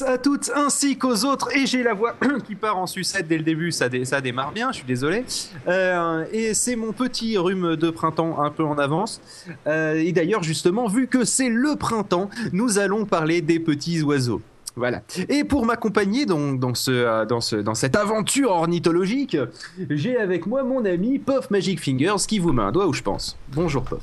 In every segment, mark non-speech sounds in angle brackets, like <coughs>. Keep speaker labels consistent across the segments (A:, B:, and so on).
A: à toutes, ainsi qu'aux autres. Et j'ai la voix <clears throat> qui part en sucette dès le début, ça, ça démarre bien, je suis désolé. Euh, et c'est mon petit rhume de printemps un peu en avance. Euh, et d'ailleurs, justement, vu que c'est le printemps, nous allons parler des petits oiseaux. Voilà. Et pour m'accompagner dans, dans, ce, euh, dans, ce, dans cette aventure ornithologique, j'ai avec moi mon ami Puff Magic Fingers qui vous met un doigt où je pense. Bonjour Puff.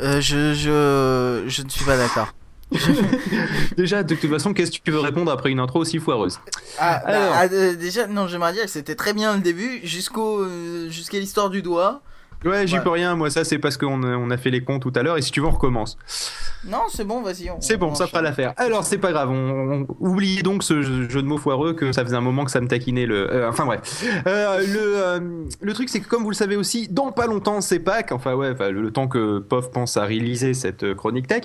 B: Je, je, je ne suis pas d'accord. <laughs>
A: Déjà, de toute façon, qu'est-ce que tu veux répondre après une intro aussi foireuse?
B: Ah, bah, ah, euh, déjà, non, j'aimerais dire que c'était très bien le début, jusqu'au, euh, jusqu'à l'histoire du doigt.
A: Ouais, j'y peux rien, moi ça c'est parce qu'on a, on a fait les comptes tout à l'heure et si tu veux on recommence.
B: Non, c'est bon, vas-y.
A: C'est bon,
B: on
A: ça fera l'affaire. Alors c'est pas grave, on, on- oubliez donc ce jeu de mots foireux que ça faisait un moment que ça me taquinait le... euh, enfin bref. Euh, le, euh, le truc c'est que comme vous le savez aussi, dans pas longtemps c'est Pâques, enfin ouais, enfin, le, le temps que POF pense à réaliser cette chronique tech.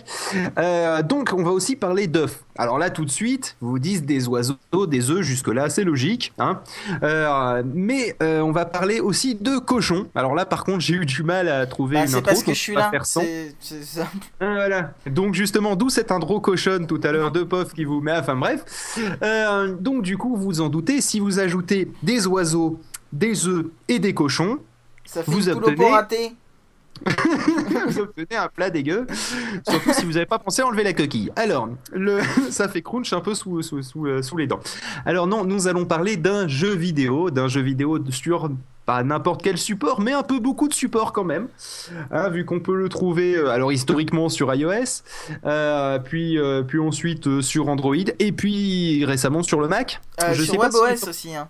A: Donc on va aussi parler d'œufs. Alors là tout de suite, vous dites des oiseaux, des œufs, jusque là c'est logique. Hein mais on va parler aussi de cochons. Alors là par contre j'ai eu du mal à trouver
B: Bah,
A: une
B: c'est
A: intro.
B: parce que je suis là.
A: faire sans.
B: C'est, c'est ça.
A: Ah, Voilà. Donc justement, d'où cette intro cochonne tout à l'heure de POF qui vous met. Enfin bref. Euh, donc du coup, vous en doutez, si vous ajoutez des oiseaux, des œufs et des cochons,
B: Ça fait
A: Vous obtenez-
B: raté. <laughs>
A: vous obtenez un plat dégueu. Surtout si vous n'avez pas pensé à enlever la coquille. Alors, le... <laughs> ça fait crunch un peu sous, sous, sous, euh, sous les dents. Alors non, nous allons parler d'un jeu vidéo, d'un jeu vidéo sur pas n'importe quel support, mais un peu beaucoup de supports quand même, Hein, vu qu'on peut le trouver, euh, alors historiquement sur iOS, euh, puis, euh, puis ensuite sur Android, et puis récemment sur le Mac. Je
B: sur
A: sais si-
B: WebOS aussi. Hein.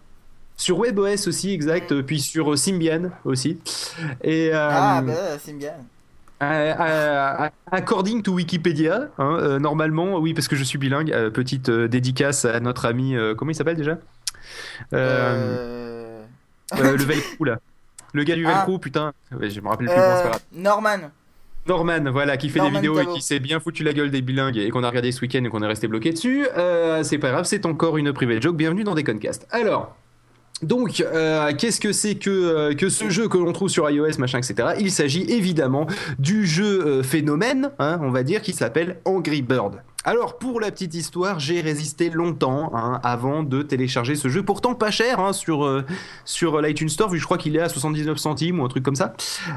A: Sur WebOS aussi, exact, puis sur Symbian aussi. Et,
B: Ah, bah,
A: euh, according to Wikipédia, hein, euh, normalement, oui, parce que je suis bilingue. euh, petite euh, dédicace à notre ami, comment il s'appelle déjà? Euh, Le Velcro là. Le gars du
B: Ah.
A: Velcro, putain, Ouais, je me rappelle plus comment c'est
B: euh,
A: pas grave.
B: Norman.
A: Norman, voilà, qui fait
B: Norman
A: des vidéos
B: Tavo.
A: et qui s'est bien foutu la gueule des bilingues et qu'on a regardé ce week-end et qu'on est resté bloqué dessus. Euh, c'est pas grave, c'est encore une private joke. Bienvenue dans Déconcast. Alors. Donc, euh, qu'est-ce que c'est que, euh, que ce jeu que l'on trouve sur iOS, machin, etc. Il s'agit évidemment du jeu euh, phénomène, hein, on va dire, qui s'appelle Angry Bird. Alors, pour la petite histoire, j'ai résisté longtemps hein, avant de télécharger ce jeu, pourtant pas cher hein, sur, euh, sur l'iTunes Store, vu que je crois qu'il est à 79 centimes ou un truc comme ça.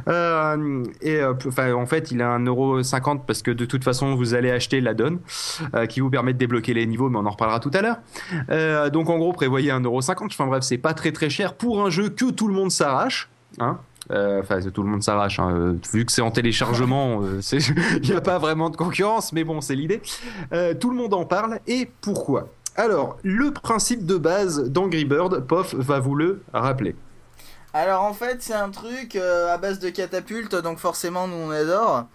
A: Euh, et euh, en fait, il est à 1,50€ parce que de toute façon, vous allez acheter la donne euh, qui vous permet de débloquer les niveaux, mais on en reparlera tout à l'heure. Euh, donc, en gros, prévoyez 1,50€. Enfin, bref, c'est pas très très cher pour un jeu que tout le monde s'arrache. Hein Euh, Enfin, tout le monde s'arrache. hein. Euh, Vu que c'est en téléchargement, euh, <laughs> il n'y a pas vraiment de concurrence, mais bon, c'est l'idée. Euh, tout le monde en parle. Et pourquoi? Alors, le principe de base d'Angry Bird, POF va vous le rappeler.
B: Alors en fait, c'est un truc euh, à base de catapulte, donc forcément nous on adore.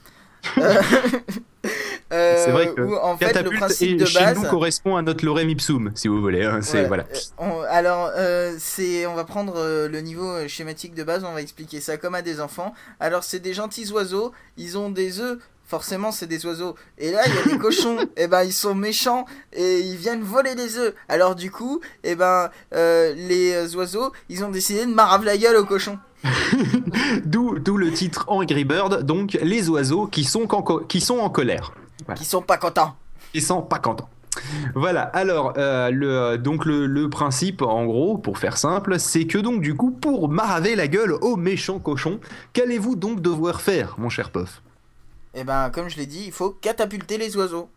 B: Euh, <laughs>
A: C'est vrai que
B: où, en fait le principe de
A: chez
B: base.
A: nous correspond à notre lorem ipsum, si vous voulez. hein. C'est
B: Ouais,
A: voilà.
B: euh, on- alors, euh, c'est, on va prendre euh, le niveau schématique de base, on va expliquer ça comme à des enfants. Alors, c'est des gentils oiseaux, ils ont des œufs, forcément, c'est des oiseaux. Et là, il y a des <laughs> cochons, et ben, ils sont méchants et ils viennent voler les œufs. Alors, du coup, et ben, euh, les oiseaux, ils ont décidé de marave la gueule aux cochons. <laughs>
A: D'où d'où le titre Angry Bird, donc les oiseaux qui sont, en co- qui sont en colère.
B: Qui sont pas contents.
A: Ils sont pas contents. Voilà, alors euh, le, donc le, le principe en gros, pour faire simple, c'est que donc du coup, pour maraver la gueule aux méchants cochons, qu'allez-vous donc devoir faire, mon cher Puff?
B: Et ben, comme je l'ai dit, il faut catapulter les oiseaux.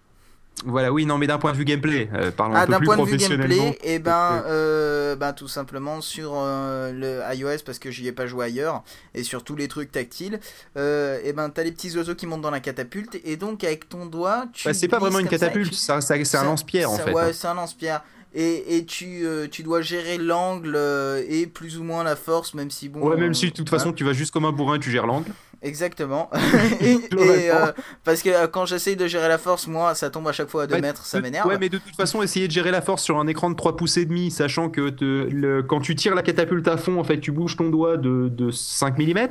A: Voilà, oui, non, mais d'un point de vue gameplay, euh, parlons un
B: Ah,
A: peu
B: d'un
A: plus
B: point de vue
A: professionnellement.
B: gameplay, et ben, euh, ben tout simplement sur euh, le iOS parce que j'y ai pas joué ailleurs et sur tous les trucs tactiles, et ben t'as les petits oiseaux qui montent dans la catapulte et donc avec ton doigt tu.
A: Bah, c'est pas vraiment une
B: ça
A: catapulte, ça, ça- c'est un lance-pierre en fait.
B: Ouais,
A: hein.
B: c'est un lance-pierre. Et, et tu, euh, tu dois gérer l'angle euh, et plus ou moins la force, même si bon.
A: Ouais, même si de toute façon tu vas juste comme un bourrin et tu gères l'angle.
B: Exactement. <laughs> et, et, euh, parce que euh, quand j'essaye de gérer la force, moi, ça tombe à chaque fois à 2
A: Ouais,
B: mètres, ça m'énerve.
A: Ouais, mais de toute façon, essayer de gérer la force sur un écran de 3 pouces et demi, sachant que te- le- quand tu tires la catapulte à fond, en fait, tu bouges ton doigt de, de 5 mm.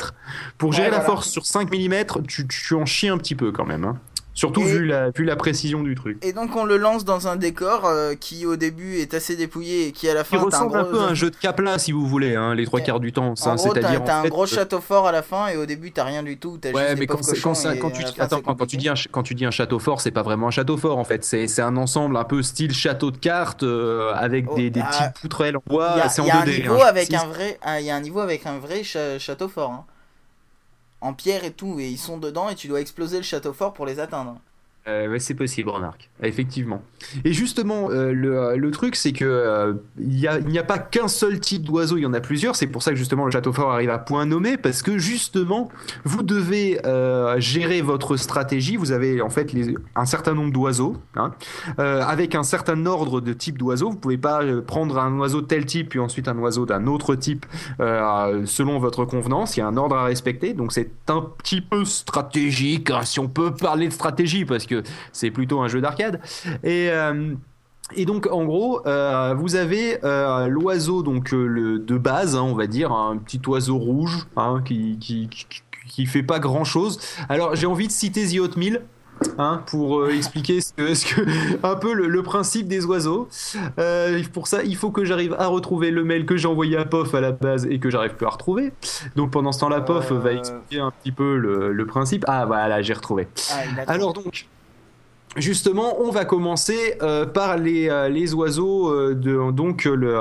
A: Pour gérer
B: Ouais,
A: la
B: voilà.
A: force sur 5 mm, tu, tu en chies un petit peu quand même. hein. Surtout
B: Et-
A: vu, la, vu la précision du truc.
B: Et donc on le lance dans un décor euh, qui au début est assez dépouillé et qui à la
A: Qui
B: fin un
A: ressemble un
B: gros,
A: peu à un jeu de Kaplan, si vous voulez, hein, les trois
B: Et-
A: quarts du temps.
B: gros t'as
A: C'est-à-dire,
B: t'as
A: en
B: un
A: fait,
B: gros
A: euh,
B: château fort à la fin et au début t'as rien du tout.
A: Ouais,
B: juste des
A: mais quand, c'est- ça- tu, dis-
B: fin,
A: attends,
B: c'est
A: quand, quand tu
B: compliqué.
A: dis un, ch- quand tu dis un château fort, c'est pas vraiment un château fort en fait. C'est c'est un ensemble un peu style château de cartes euh, avec
B: Oh,
A: des, des
B: ah,
A: petites poutrelles en
B: Il y
A: bois.
B: a,
A: C'est
B: il
A: en
B: y a un
A: 2D.
B: niveau avec un vrai, il y a un niveau avec un vrai cha- château fort, hein. En pierre et tout, et ils sont dedans et tu dois exploser le château fort pour les atteindre.
A: Euh, c'est possible, remarque. Effectivement. Et justement, euh, le, euh, le truc, c'est que n'y a, pas qu'un seul type d'oiseau, il y en a plusieurs. C'est pour ça que justement le château fort arrive à point nommé, parce que justement, vous devez gérer votre stratégie. Vous avez en fait un certain nombre d'oiseaux, hein, avec un certain ordre de type d'oiseau. Vous pouvez pas prendre un oiseau de tel type, puis ensuite un oiseau d'un autre type, selon votre convenance. Il y a un ordre à respecter, donc c'est un petit peu stratégique, hein, si on peut parler de stratégie, parce que c'est plutôt un jeu d'arcade. Et, euh, et donc en gros, euh, vous avez euh, l'oiseau donc euh, le, de base, hein, on va dire, un petit oiseau rouge hein, qui, qui, qui, qui fait pas grand chose. Alors j'ai envie de citer The Hot Mill. Hein, pour expliquer ce que, ce que- un peu le, le principe des oiseaux. Pour ça, il faut que j'arrive à retrouver le mail que j'ai envoyé à POF à la base et que j'arrive plus à retrouver. Donc pendant ce temps-là, POF
B: Euh,
A: va expliquer un petit peu le, le principe. Ah voilà, j'ai retrouvé.
B: Ah,
A: Alors donc, justement, on va commencer euh, par les, euh, les oiseaux euh, de donc le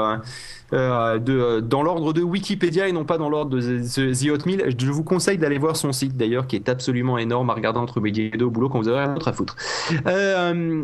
A: de, dans l'ordre de Wikipédia et non pas dans l'ordre de The, Hot. Je vous conseille d'aller voir son site d'ailleurs qui est absolument énorme à regarder entre midi et deux au boulot quand vous avez rien d'autre à foutre.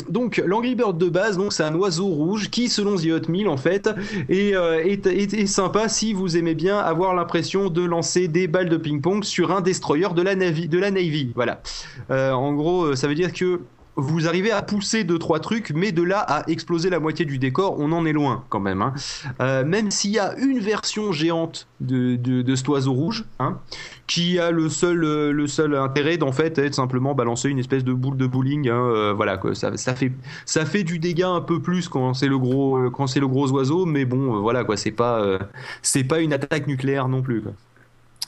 A: Donc l'Angry Bird de base, donc c'est un oiseau rouge qui, selon The Hot en fait, est, est, est- est sympa si vous aimez bien avoir l'impression de lancer des balles de ping-pong sur un destroyer de la Navy. De la Navy voilà. En gros, ça veut dire que vous arrivez à pousser deux trois trucs, mais de là à exploser la moitié du décor, on en est loin quand même. hein. Euh, même s'il y a une version géante de, de, cet oiseau rouge, hein, qui a le seul euh, le seul intérêt d'en fait être simplement balancer une espèce de boule de bowling. hein, euh, voilà ça, fait ça fait du dégât un peu plus quand c'est le gros quand c'est le gros oiseau, mais bon voilà quoi, c'est pas c'est pas une attaque nucléaire non plus.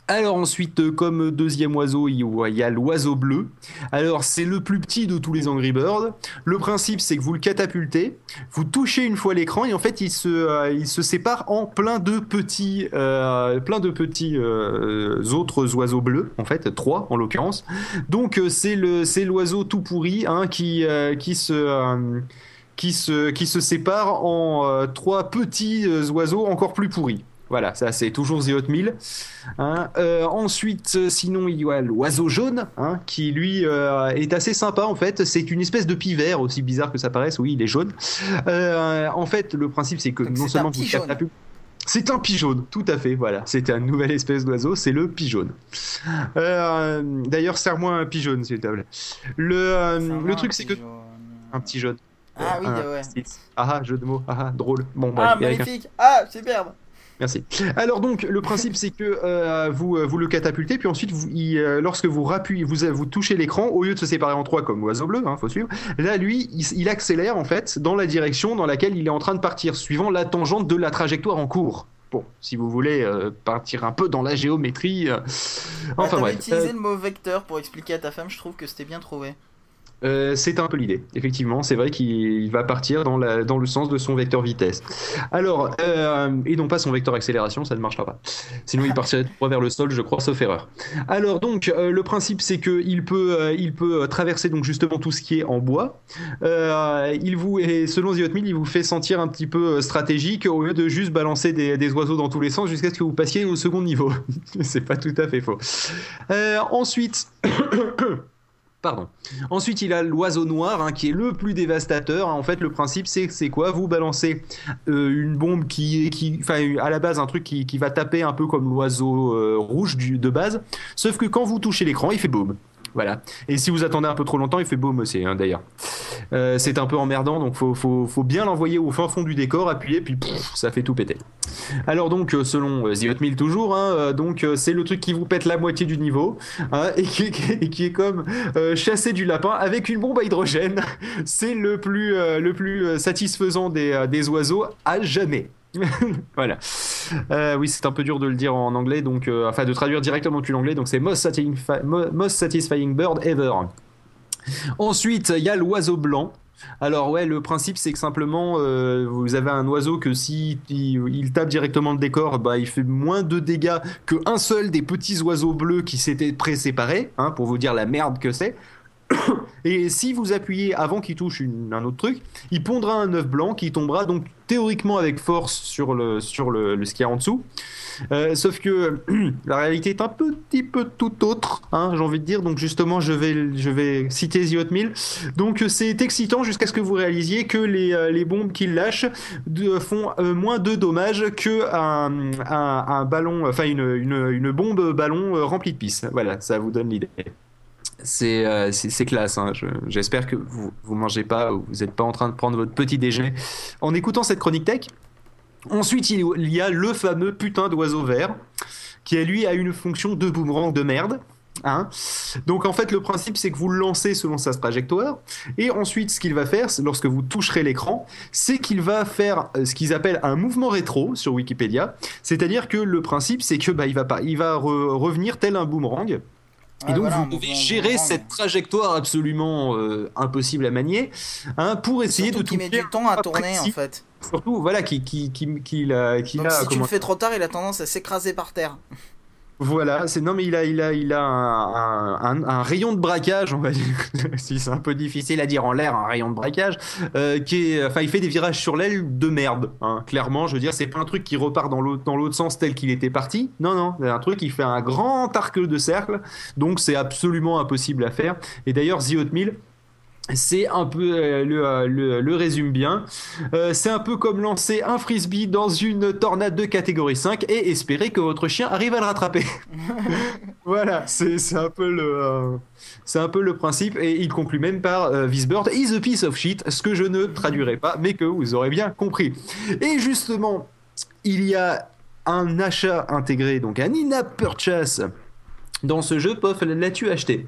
A: Alors ensuite, euh, comme deuxième oiseau, il y a- l'oiseau bleu. Alors c'est le plus petit de tous les Angry Birds. Le principe c'est que vous le catapultez, vous touchez une fois l'écran et en fait il se, euh, sépare en plein de petits, euh, plein de petits autres oiseaux bleus, en fait trois en l'occurrence. Donc c'est l'oiseau tout pourri hein, qui, se sépare en trois petits oiseaux encore plus pourris. Voilà, ça c'est toujours The Hot Mill. Hein. Euh, ensuite, euh, sinon, il y a l'oiseau jaune, hein, qui lui euh, est assez sympa en fait. C'est une espèce de pivert, aussi bizarre que ça paraisse. Oui, il est jaune. Euh, en fait, le principe c'est que
B: Donc
A: non seulement vous
B: pigeon.
A: catapultez- c'est un pigeon, tout à fait, voilà. C'est une nouvelle espèce d'oiseau, c'est le pigeon. D'ailleurs, serre-moi un pigeon, s'il te plaît. Le, le truc, c'est que. Un petit jaune.
B: Ah oui, ouais.
A: Ah, ah, jeu de mots, ah, ah, drôle. Bon, bref,
B: Ah, magnifique. Ah, superbe.
A: Merci. Alors donc le principe c'est que euh, vous euh, vous le catapultez puis ensuite vous, il, euh, lorsque vous rappuyez vous vous touchez l'écran au lieu de se séparer en trois comme l'oiseau bleu hein, faut suivre là lui il, il accélère en fait dans la direction dans laquelle il est en train de partir suivant la tangente de la trajectoire en cours. Bon, si vous voulez euh, partir un peu dans la géométrie, enfin
B: T'avais
A: bref,
B: utilisé le mot vecteur pour expliquer à ta femme, je trouve que c'était bien trouvé.
A: Euh, c'est un peu l'idée. Effectivement, c'est vrai qu'il va partir dans, le sens de son vecteur vitesse. Alors, euh, et non pas son vecteur accélération, ça ne marchera pas. Sinon, il partirait droit vers le sol, je crois, sauf erreur. Alors, donc, euh, le principe, c'est qu'il peut, euh, peut traverser donc justement tout ce qui est en bois. Il vous, et selon The il vous fait sentir un petit peu stratégique au lieu de juste balancer des, des oiseaux dans tous les sens jusqu'à ce que vous passiez au second niveau. <laughs> c'est pas tout à fait faux. Ensuite. <clears throat> Pardon. Ensuite, il a l'oiseau noir, hein, qui est le plus dévastateur. En fait, le principe, c'est quoi? Vous balancez euh, une bombe qui est, qui, enfin, à la base, un truc qui, va taper un peu comme l'oiseau euh, rouge de base. Sauf que quand vous touchez l'écran, il fait boum. Voilà. Et si vous attendez un peu trop longtemps, il fait boum aussi, hein, d'ailleurs. Euh, c'est un peu emmerdant, donc faut, faut, bien l'envoyer au fin fond du décor, appuyer, puis ça fait tout péter. Alors donc, euh, selon euh, The Hot toujours, hein, donc c'est le truc qui vous pète la moitié du niveau, hein, et, qui, <laughs> est comme chasser du lapin avec une bombe à hydrogène. <laughs> C'est le plus, satisfaisant des oiseaux à jamais. <laughs> voilà. Euh, oui, c'est un peu dur de le dire en anglais, donc euh, enfin de traduire directement depuis l'anglais. Donc c'est most, most satisfying bird ever. Ensuite, il y a l'oiseau blanc. Alors ouais, le principe c'est que simplement euh, vous avez un oiseau que si il, tape directement le décor, bah il fait moins de dégâts que un seul des petits oiseaux bleus qui s'étaient pré-séparés, hein, pour vous dire la merde que c'est. <coughs> Et si vous appuyez avant qu'il touche un autre truc, il pondra un œuf blanc qui tombera donc théoriquement avec force sur le, sur le, le ski en dessous. Euh, sauf que <coughs> la réalité est un petit peu tout autre, hein, j'ai envie de dire. Donc justement, je vais, je vais citer The Hot Mill. Donc c'est excitant jusqu'à ce que vous réalisiez que les, euh, les bombes qu'il lâche font euh, moins de dommages que un, un, ballon, enfin une, une, une, bombe ballon remplie de pisse. Voilà, ça vous donne l'idée c'est euh, classe. Hein. J'espère que vous vous mangez pas ou vous n'êtes pas en train de prendre votre petit déjeuner en écoutant cette chronique tech. Ensuite, il y a le fameux putain d'oiseau vert qui, lui, a une fonction de boomerang de merde. Hein Donc en fait le principe c'est que vous le lancez selon sa trajectoire et ensuite ce qu'il va faire lorsque vous toucherez l'écran c'est qu'il va faire euh, ce qu'ils appellent un mouvement rétro sur Wikipédia c'est-à-dire que le principe c'est que bah, il va pas il va revenir tel un boomerang et donc vous devez gérer cette trajectoire absolument euh, impossible à manier hein, pour essayer
B: de
A: tout
B: qui met du temps à tourner en fait.
A: Surtout voilà qui qui qui qui,
B: qui, donc, si tu le fais trop tard, il a tendance à s'écraser par terre.
A: Voilà, c'est non mais il a il a il a un, rayon de braquage, on va dire, <laughs> si c'est un peu difficile à dire en l'air, un rayon de braquage, euh, qui est, enfin il fait des virages sur l'aile de merde, hein. clairement, je veux dire, c'est pas un truc qui repart dans l'autre dans l'autre sens tel qu'il était parti, non non, c'est un truc qui fait un grand arc de cercle, donc c'est absolument impossible à faire. Et d'ailleurs, The Hot c'est un peu euh, euh, le, le, résume bien. Euh, c'est un peu comme lancer un frisbee dans une tornade de catégorie 5 et espérer que votre chien arrive à le rattraper. <laughs> voilà, c'est un peu le c'est un peu le principe et il conclut même par This bird is a piece of shit, ce que je ne traduirai pas, mais que vous aurez bien compris. Et justement, il y a un achat intégré, donc un in-app purchase dans ce jeu. Pof, l'as-tu acheté?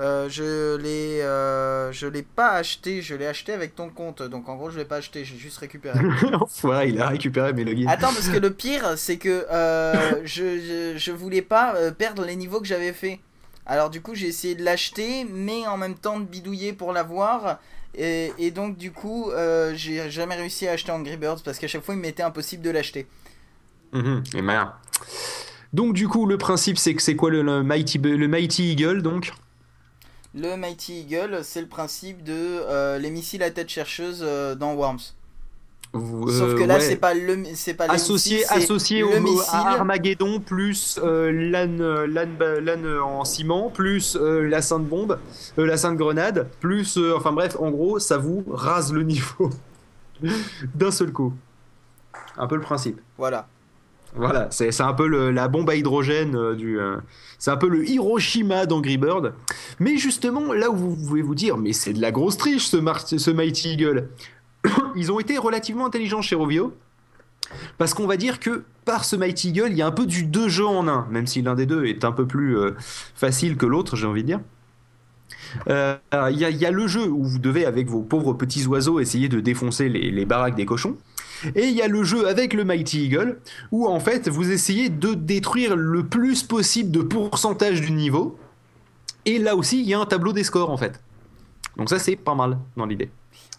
B: Euh, je l'ai euh, je l'ai pas acheté, je l'ai acheté avec ton compte. Donc en gros, je l'ai pas acheté, j'ai juste récupéré. <laughs>
A: ouais, il a récupéré mes logins.
B: Attends, parce que le <laughs> pire, c'est que euh, je, je, voulais pas perdre les niveaux que j'avais fait. Alors du coup, j'ai essayé de l'acheter, mais en même temps de bidouiller pour l'avoir. Et, et, donc du coup, j'ai jamais réussi à acheter Angry Birds parce qu'à chaque fois, il m'était impossible de l'acheter.
A: Mhm, et merde. Donc du coup, le principe, c'est que c'est quoi le, Mighty, le Mighty Eagle donc?
B: Le Mighty Eagle, c'est le principe de euh, les missiles à tête chercheuse euh, dans Worms. Sauf que là, c'est pas le, c'est pas
A: associé,
B: missiles,
A: associé au à Armageddon plus euh, l'âne, en ciment plus la sainte bombe, la sainte grenade plus, enfin bref, en gros, ça vous rase le niveau <laughs> d'un seul coup. Un peu le principe.
B: Voilà.
A: Voilà, c'est un peu la bombe à hydrogène euh, du. Euh, c'est un peu le Hiroshima d'Angry Bird. Mais justement, là où vous pouvez vous dire, mais c'est de la grosse triche ce, Mighty Eagle. <coughs> Ils ont été relativement intelligents chez Rovio. Parce qu'on va dire que par ce Mighty Eagle, il y a un peu du deux jeux en un, même si l'un des deux est un peu plus euh, facile que l'autre, j'ai envie de dire. Il y, y, a le jeu où vous devez, avec vos pauvres petits oiseaux, essayer de défoncer les, les baraques des cochons. Et il y a le jeu avec le Mighty Eagle, où en fait vous essayez de détruire le plus possible de pourcentage du niveau. Et là aussi, il y a un tableau des scores en fait. Donc ça, c'est pas mal dans l'idée.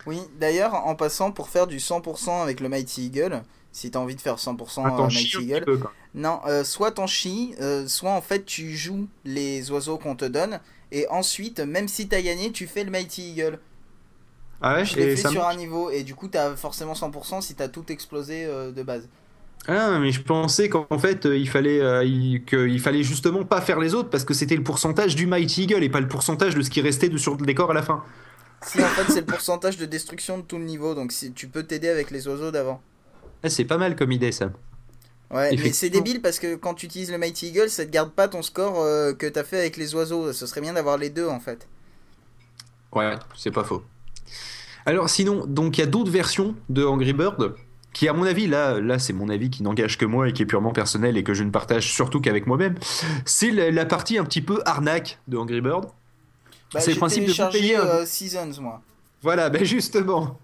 B: Oui, d'ailleurs, en passant pour faire du 100% avec le Mighty Eagle, si tu as envie de faire 100% ah, Mighty Eagle, non, euh, soit t'en chies, euh, soit en fait tu joues les oiseaux qu'on te donne, et ensuite, même si t'as gagné, tu fais le Mighty Eagle.
A: Ah ouais,
B: je l'ai fait sur un niveau et du coup t'as forcément 100% si t'as tout explosé euh, de base.
A: Ah mais je pensais qu'en fait euh, il fallait euh, fallait justement pas faire les autres parce que c'était le pourcentage du Mighty Eagle et pas le pourcentage de ce qui restait de, sur le décor à la fin.
B: Si en fait c'est le pourcentage de destruction de tout le niveau donc si tu peux t'aider avec les oiseaux d'avant.
A: Ah, c'est pas mal comme idée ça.
B: Ouais, mais c'est débile parce que quand tu utilises le Mighty Eagle, ça te garde pas ton score que t'as fait avec les oiseaux. Ce serait bien d'avoir les deux en fait.
A: Ouais, c'est pas faux. Alors sinon, donc il y a d'autres versions de Angry Bird qui à mon avis, là, là c'est mon avis qui n'engage que moi et qui est purement personnel et que je ne partage surtout qu'avec moi-même, c'est la, partie un petit peu arnaque de Angry Bird.
B: Bah, c'est le principe de payer... Euh, Seasons, moi.
A: Voilà, ben justement,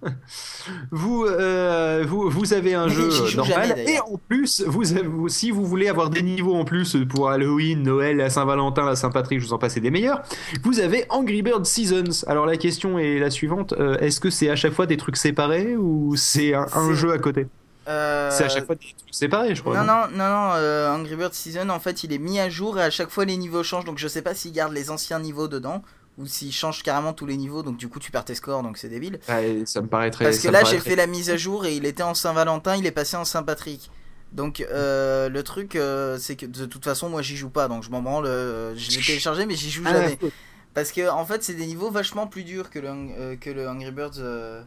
A: vous, euh, vous, vous avez un jeu normal
B: jamais,
A: et en plus, vous, avez- si vous voulez avoir des niveaux en plus pour Halloween, Noël, la Saint-Valentin, la Saint-Patrick, je vous en passe des meilleurs, vous avez Angry Bird Seasons. Alors la question est la suivante euh, est-ce que c'est à chaque fois des trucs séparés ou c'est un, jeu à côté?
B: Euh,
A: C'est à chaque fois des trucs séparés, je crois.
B: Non, non, non, non, euh, Angry Birds Season, en fait, il est mis à jour et à chaque fois les niveaux changent. Donc je sais pas s'il garde les anciens niveaux dedans ou s'il change carrément tous les niveaux. Donc du coup, tu perds tes scores, donc c'est débile.
A: Ouais, ça me paraît très.
B: Parce que là, j'ai
A: très-
B: fait la mise à jour et il était en Saint-Valentin, il est passé en Saint-Patrick. Donc euh, le truc, euh, c'est que de toute façon, moi j'y joue pas, donc je m'en branle. euh, je l'ai téléchargé, mais j'y joue
A: Ah,
B: jamais. Parce que en fait, c'est des niveaux vachement plus durs que le, euh, que le Angry Birds euh,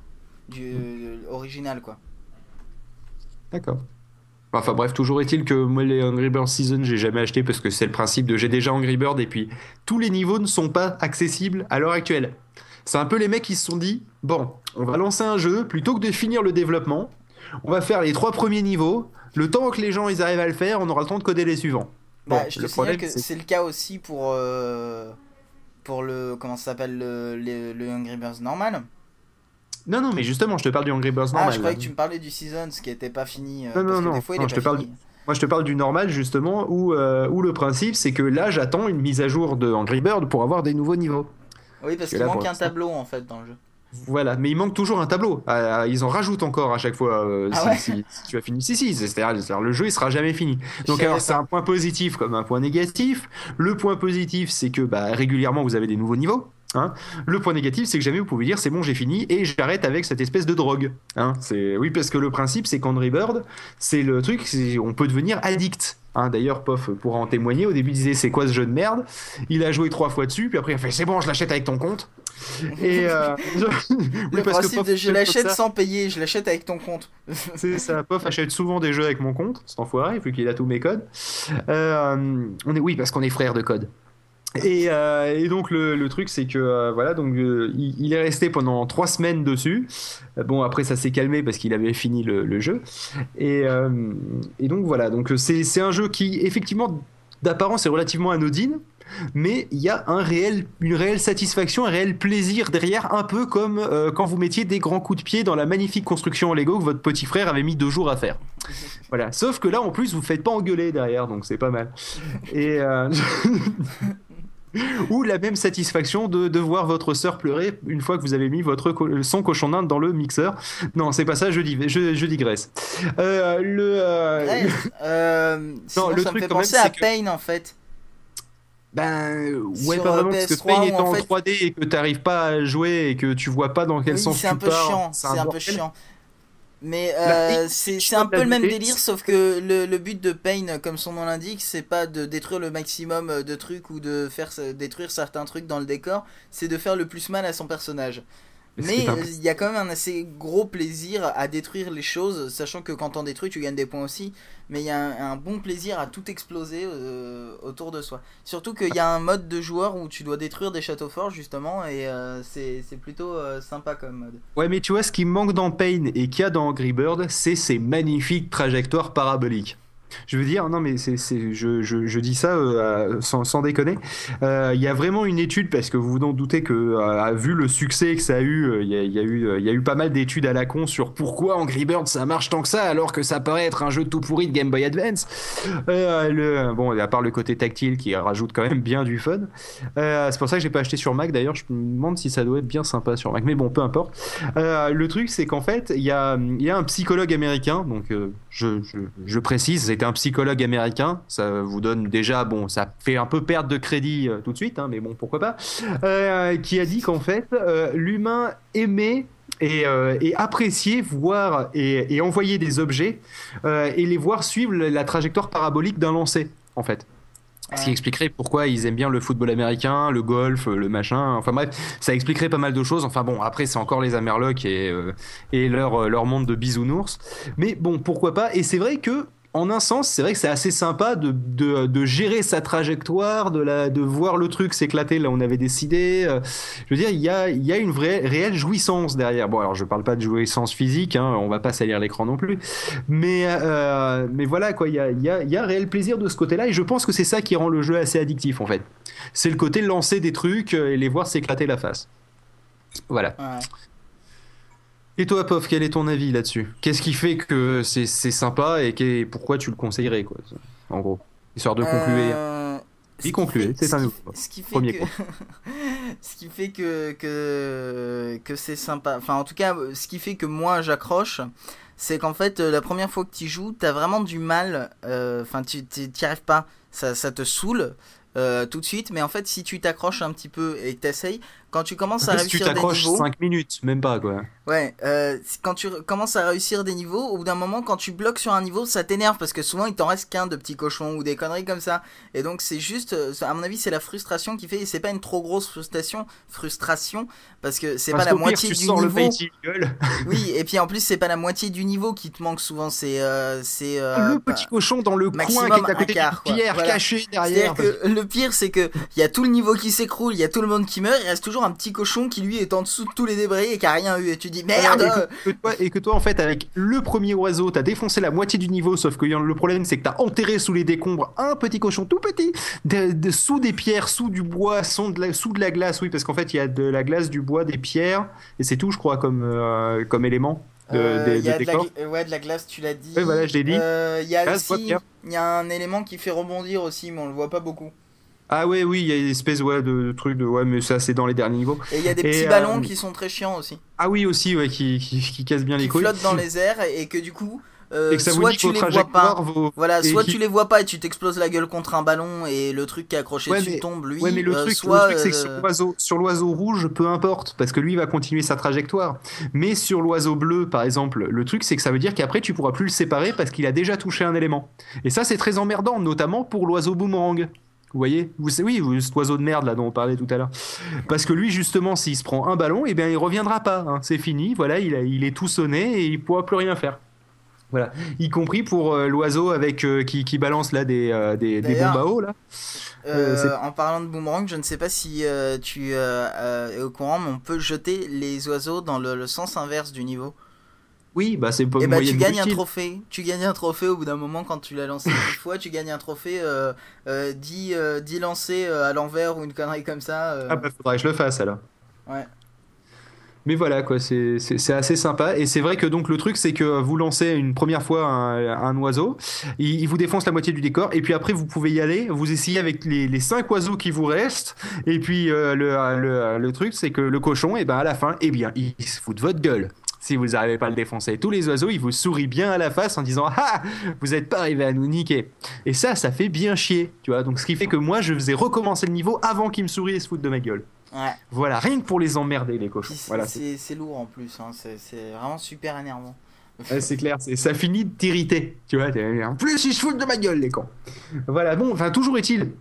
B: du euh, original, quoi.
A: D'accord. Enfin bref, toujours est-il que moi les Angry Birds Season j'ai jamais acheté parce que c'est le principe de j'ai déjà Angry Bird et puis tous les niveaux ne sont pas accessibles à l'heure actuelle. C'est un peu les mecs qui se sont dit bon, on va lancer un jeu plutôt que de finir le développement, on va faire les trois premiers niveaux. Le temps que les gens ils arrivent à le faire, on aura le temps de coder les suivants. Bon,
B: Bah, je te
A: le
B: signale
A: problème
B: que
A: c'est
B: c'est le cas aussi pour euh, pour le comment ça s'appelle le, le, le Angry Birds normal.
A: Non non mais justement je te parle du Angry Birds
B: ah,
A: normal.
B: je croyais que tu me parlais du Seasons qui était pas fini. euh,
A: Non, non, non, je te parle. Moi, je te parle du normal, justement, où, euh, où le principe, c'est que là, j'attends une mise à jour de Angry Bird pour avoir des nouveaux niveaux.
B: Oui, parce qu'il manque
A: pour
B: un tableau en fait dans le jeu.
A: Voilà, mais il manque toujours un tableau. Ah, ils en rajoutent encore à chaque fois euh,
B: Ah
A: si,
B: ouais
A: si- si tu as fini. Si, si, c'est-à-dire le jeu, il sera jamais fini. Donc, alors, c'est un point positif comme un point négatif. Le point positif, c'est que bah, régulièrement, vous avez des nouveaux niveaux. Hein. Le point négatif, c'est que jamais vous pouvez dire c'est bon, j'ai fini et j'arrête avec cette espèce de drogue. Hein. C'est oui, parce que le principe, c'est qu'Andry Bird, c'est le truc, on peut devenir addict. Hein, D'ailleurs, Pof pourra en témoigner. Au début, il disait c'est quoi ce jeu de merde? Il a joué trois fois dessus, puis après il a fait c'est bon, je l'achète avec ton compte. Et euh, <laughs> oui,
B: le
A: parce que
B: principe
A: Pof
B: de je l'achète sans payer, je l'achète avec ton compte. <laughs>
A: C'est ça, Pof achète souvent des jeux avec mon compte, cet enfoiré, vu qu'il a tous mes codes. Euh, on est, oui, parce qu'on est frères de code. Et, euh, et donc le, truc c'est que euh, voilà donc euh, il, est resté pendant trois semaines dessus. Bon après ça s'est calmé parce qu'il avait fini le, jeu. Et, donc voilà donc c'est un jeu qui effectivement d'apparence est relativement anodine. Mais il y a une réelle satisfaction, un réel plaisir derrière, un peu comme quand vous mettiez des grands coups de pied dans la magnifique construction en Lego que votre petit frère avait mis deux jours à faire. Voilà. Sauf que là, en plus, vous faites pas engueuler derrière, donc c'est pas mal. Et <laughs> <laughs> ou la même satisfaction de, de voir votre sœur pleurer une fois que vous avez mis votre co- son cochon d'Inde dans le mixeur. Non, c'est pas ça. Je, dis, je, je digresse. Euh, le, euh,
B: Ouais, euh, sinon,
A: le
B: ça
A: truc
B: me fait
A: quand même,
B: penser à
A: c'est que-
B: Pain en fait.
A: Ben ouais,
B: Sur,
A: pas
B: euh,
A: vraiment parce que
B: PS3,
A: Pain étant
B: en
A: en
B: fait-
A: 3D et que t'arrives pas à jouer et que tu vois pas dans quel
B: Oui,
A: sens
B: c'est
A: tu
B: un peu
A: pars,
B: chiant, c'est un peu chiant. Mais
A: Bah,
B: euh, c'est un peu le même délire, sauf que le, le but de Pain, comme son nom l'indique, c'est pas de détruire le maximum de trucs ou de faire se- détruire certains trucs dans le décor, c'est de faire le plus mal à son personnage.
A: Mais
B: euh, il y a quand même un assez gros plaisir à détruire les choses, sachant que quand on détruit, tu gagnes des points aussi. Mais il y a un, un bon plaisir à tout exploser euh, autour de soi. Surtout qu'il y a un mode de joueur où tu dois détruire des châteaux forts, justement, et euh, c'est plutôt euh, sympa comme mode.
A: Ouais, mais tu vois, ce qui manque dans Pain et qu'il y a dans Angry Bird, c'est ces magnifiques trajectoires paraboliques. Je veux dire, non, mais c'est, c'est, je, dis ça euh, sans, déconner. Euh, Il y a vraiment une étude, parce que vous vous en doutez que, euh, vu le succès que ça a eu, euh, il y a, y a eu, euh, y a eu pas mal d'études à la con sur pourquoi Angry Bird ça marche tant que ça, alors que ça paraît être un jeu tout pourri de Game Boy Advance. Euh, le, bon, à part le côté tactile qui rajoute quand même bien du fun. Euh, c'est pour ça que j'ai pas acheté sur Mac. D'ailleurs, je me demande si ça doit être bien sympa sur Mac. Mais bon, peu importe. Euh, le truc, c'est qu'en fait, il y a, y a un psychologue américain. Donc, euh, je, je, je précise, c'était un psychologue américain. Ça vous donne déjà, bon, ça fait un peu perdre de crédit euh, tout de suite, hein, mais bon, pourquoi pas. Euh, qui a dit qu'en fait, euh, l'humain aimait et, euh, et apprécier, voir et, et envoyer des objets euh, et les voir suivre la trajectoire parabolique d'un lancer, en fait. Ce qui expliquerait pourquoi ils aiment bien le football américain, le golf, le machin. Enfin bref, ça expliquerait pas mal de choses. Enfin bon, après c'est encore les Amerlocs et, euh, et leur, leur monde de bisounours. Mais bon, pourquoi pas. Et c'est vrai que, en un sens, c'est vrai que c'est assez sympa de, de, gérer sa trajectoire, de, la, de voir le truc s'éclater là on avait décidé. Euh, Je veux dire, il y a, y a une vraie, réelle jouissance derrière. Bon, alors je parle pas de jouissance physique, hein, on va pas salir l'écran non plus. Mais, euh, mais voilà, quoi, il y a, y, a, y a réel plaisir de ce côté-là. Et je pense que c'est ça qui rend le jeu assez addictif en fait. C'est le côté lancer des trucs euh, et les voir s'éclater la face. Voilà. Et toi, Pof, quel est ton avis là-dessus? Qu'est-ce qui fait que c'est sympa et pourquoi tu le conseillerais, quoi En gros, histoire de conclure.
B: Euh,
A: Oui,
B: qui
A: concluez,
B: fait-
A: c'est
B: ce
A: un nouveau.
B: Ce qui fait
A: Premier
B: que, <laughs> ce qui fait que que que c'est sympa. Enfin, en tout cas, ce qui fait que moi j'accroche, c'est qu'en fait, euh, la première fois que tu joues, t'as vraiment du mal. euh, Enfin, tu tu- t'y arrives pas. Ça, ça te saoule. euh, tout de suite, mais en fait, si tu t'accroches un petit peu et que t'essayes, quand tu commences à
A: Si tu
B: réussir des
A: t'accroches
B: niveaux,
A: 5 minutes, même pas, quoi.
B: Ouais, euh, quand tu commences à réussir des niveaux, au bout d'un moment, quand tu bloques sur un niveau, ça t'énerve parce que souvent il t'en reste qu'un de petits cochons ou des conneries comme ça. Et donc c'est juste, euh, à mon avis, c'est la frustration qui fait, et c'est pas une trop grosse frustration, frustration, parce que c'est pas la
A: pire,
B: moitié
A: tu
B: du
A: sors le
B: niveau.
A: Eagle. <laughs>
B: Oui, et puis en plus c'est pas la moitié du niveau qui te manque souvent, c'est euh, c'est euh,
A: le petit cochon dans le coin qui est à côté
B: quart,
A: pierre
B: Voilà.
A: cachée derrière.
B: que le pire, c'est que il y a tout le niveau qui s'écroule, il y a tout le monde qui meurt, il reste toujours un petit cochon qui lui est en dessous de tous les débris et qui a rien eu. Et tu dis merde.
A: Et que, que toi, et que toi, en fait, avec le premier oiseau, t'as défoncé la moitié du niveau, sauf que le problème, c'est que t'as enterré sous les décombres un petit cochon tout petit, de- de- sous des pierres, sous du bois, sous de la, sous de la glace, oui, parce qu'en fait, il y a de la glace, du bois, des pierres, et c'est tout, je crois, comme, euh, comme élément de,
B: Euh,
A: des-
B: il y a
A: des
B: de la, ouais, de la glace, tu l'as dit.
A: Ouais, voilà, je l'ai dit.
B: Euh, Il y a
A: Glace,
B: aussi, il y a un élément qui fait rebondir aussi, mais on le voit pas beaucoup.
A: Ah ouais, oui, il y a une espèce ouais, de, de truc de ouais, mais ça c'est dans les derniers niveaux.
B: Et il y a des
A: Et,
B: petits
A: euh,
B: ballons qui sont très chiants aussi,
A: Ah oui aussi, ouais, qui, qui, qui cassent bien les
B: qui
A: couilles.
B: flottent dans <laughs> les airs et que du coup, euh,
A: et que ça vous
B: soit
A: dit
B: tu les vois pas.
A: vos-
B: Voilà,
A: et
B: soit
A: qui-
B: tu les vois pas et tu t'exploses la gueule contre un ballon et le truc qui est accroché
A: Ouais,
B: dessus
A: mais-
B: tombe lui.
A: Ouais, mais le
B: euh,
A: truc,
B: soit,
A: le truc, c'est que sur l'oiseau, sur l'oiseau rouge, peu importe, parce que lui il va continuer sa trajectoire. Mais sur l'oiseau bleu, par exemple, le truc, c'est que ça veut dire qu'après, tu pourras plus le séparer parce qu'il a déjà touché un élément. Et ça, c'est très emmerdant, notamment pour l'oiseau boomerang. Vous voyez vous, Oui, vous- cet oiseau de merde là dont on parlait tout à l'heure. Parce que lui, justement, s'il se prend un ballon, eh bien, il reviendra pas. hein. C'est fini. Voilà, il, a- il est tout sonné et il pourra plus rien faire. Voilà, y compris pour euh, l'oiseau avec euh, qui, qui balance là des, euh, des, des bombes à eau là.
B: euh, en parlant de boomerang, je ne sais pas si tu es au courant, mais on peut jeter les oiseaux dans le, le sens inverse du niveau.
A: Oui, bah c'est pas
B: Et bah
A: moyen
B: tu gagnes un trophée. Tu gagnes un trophée au bout d'un moment quand tu l'as lancé <laughs> 10 fois, tu gagnes un trophée euh, euh, 10, euh, 10 lancés euh, à l'envers ou une connerie comme ça. euh.
A: Ah bah faudrait que je le fasse alors.
B: Ouais.
A: Mais voilà quoi, c'est assez sympa et c'est vrai que donc le truc c'est que vous lancez une première fois un, un oiseau, il, il vous défonce la moitié du décor et puis après vous pouvez y aller, vous essayez avec les, les cinq oiseaux qui vous restent et puis euh, le, le, le truc c'est que le cochon et ben à la fin eh bien il se fout de votre gueule. Si vous n'arrivez pas à le défoncer, tous les oiseaux ils vous sourient bien à la face en disant ah vous n'êtes pas arrivé à nous niquer. Et ça ça fait bien chier, tu vois. Donc ce qui fait que moi je faisais recommencer le niveau avant qu'ils me sourient et se foutent de ma gueule.
B: Ouais.
A: Voilà, rien que pour les emmerder, les cochons.
B: C'est-
A: Voilà,
B: c'est c'est lourd en plus, hein. c'est vraiment super énervant. <laughs>
A: Ouais, c'est clair, c'est- ça finit de t'irriter, tu vois. En plus, ils se foutent de ma gueule, les cons. Voilà, bon, enfin, toujours est-il.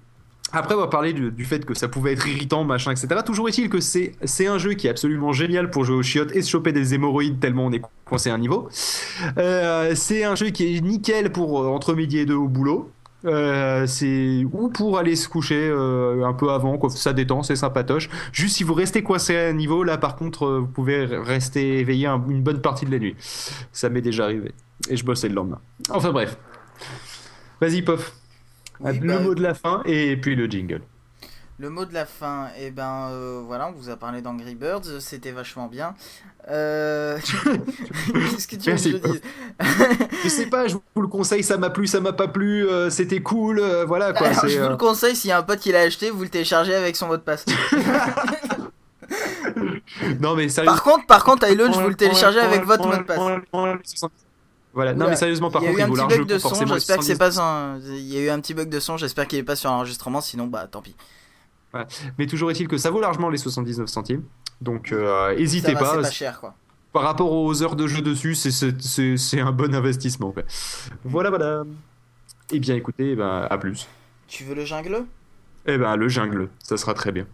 A: Après avoir parlé du, du fait que ça pouvait être irritant, machin, etc., toujours est-il que c'est c'est un jeu qui est absolument génial pour jouer aux chiottes et se choper des hémorroïdes tellement on est coincé à un niveau. Euh, c'est un jeu qui est nickel pour euh, entre midi et deux au boulot. Euh, c'est ou pour aller se coucher euh, un peu avant, quoi. ça détend, c'est sympatoche. Juste si vous restez coincé à un niveau, là par contre, vous pouvez rester éveillé un- une bonne partie de la nuit. Ça m'est déjà arrivé. Et je bossais le lendemain. Enfin bref. Vas-y, Pof.
B: Oui,
A: le
B: bah,
A: mot de la fin et puis le jingle.
B: Le mot de la fin, et ben euh, voilà, on vous a parlé d'Angry Birds, c'était vachement bien. Euh... <laughs> Qu'est-ce que tu veux que je dise
A: Je sais pas, je vous le conseille, ça m'a plu, ça m'a pas plu, euh, c'était cool, euh, voilà quoi.
B: Alors, je vous
A: euh,
B: le conseille, s'il y a un pote qui l'a acheté, vous le téléchargez avec son mot de passe. <laughs>
A: Non mais.
B: Par contre, par contre, iLaunch, vous le téléchargez avec votre mot de passe.
A: Voilà, non mais sérieusement, par
B: il y a
A: contre,
B: eu un
A: il largement
B: bug de son, j'espère que c'est
A: 70.
B: pas un... Il y a eu un petit bug de son, j'espère qu'il est pas sur l'enregistrement, sinon bah tant pis.
A: Mais toujours est-il que ça vaut largement les 79 centimes. Donc euh, hésitez pas,
B: c'est pas cher quoi.
A: par rapport aux heures de jeu dessus, c'est- un bon investissement. quoi. Voilà, voilà. Eh bien écoutez, eh ben, à plus.
B: Tu veux le jungle?
A: Eh ben le jungle, ça sera très bien.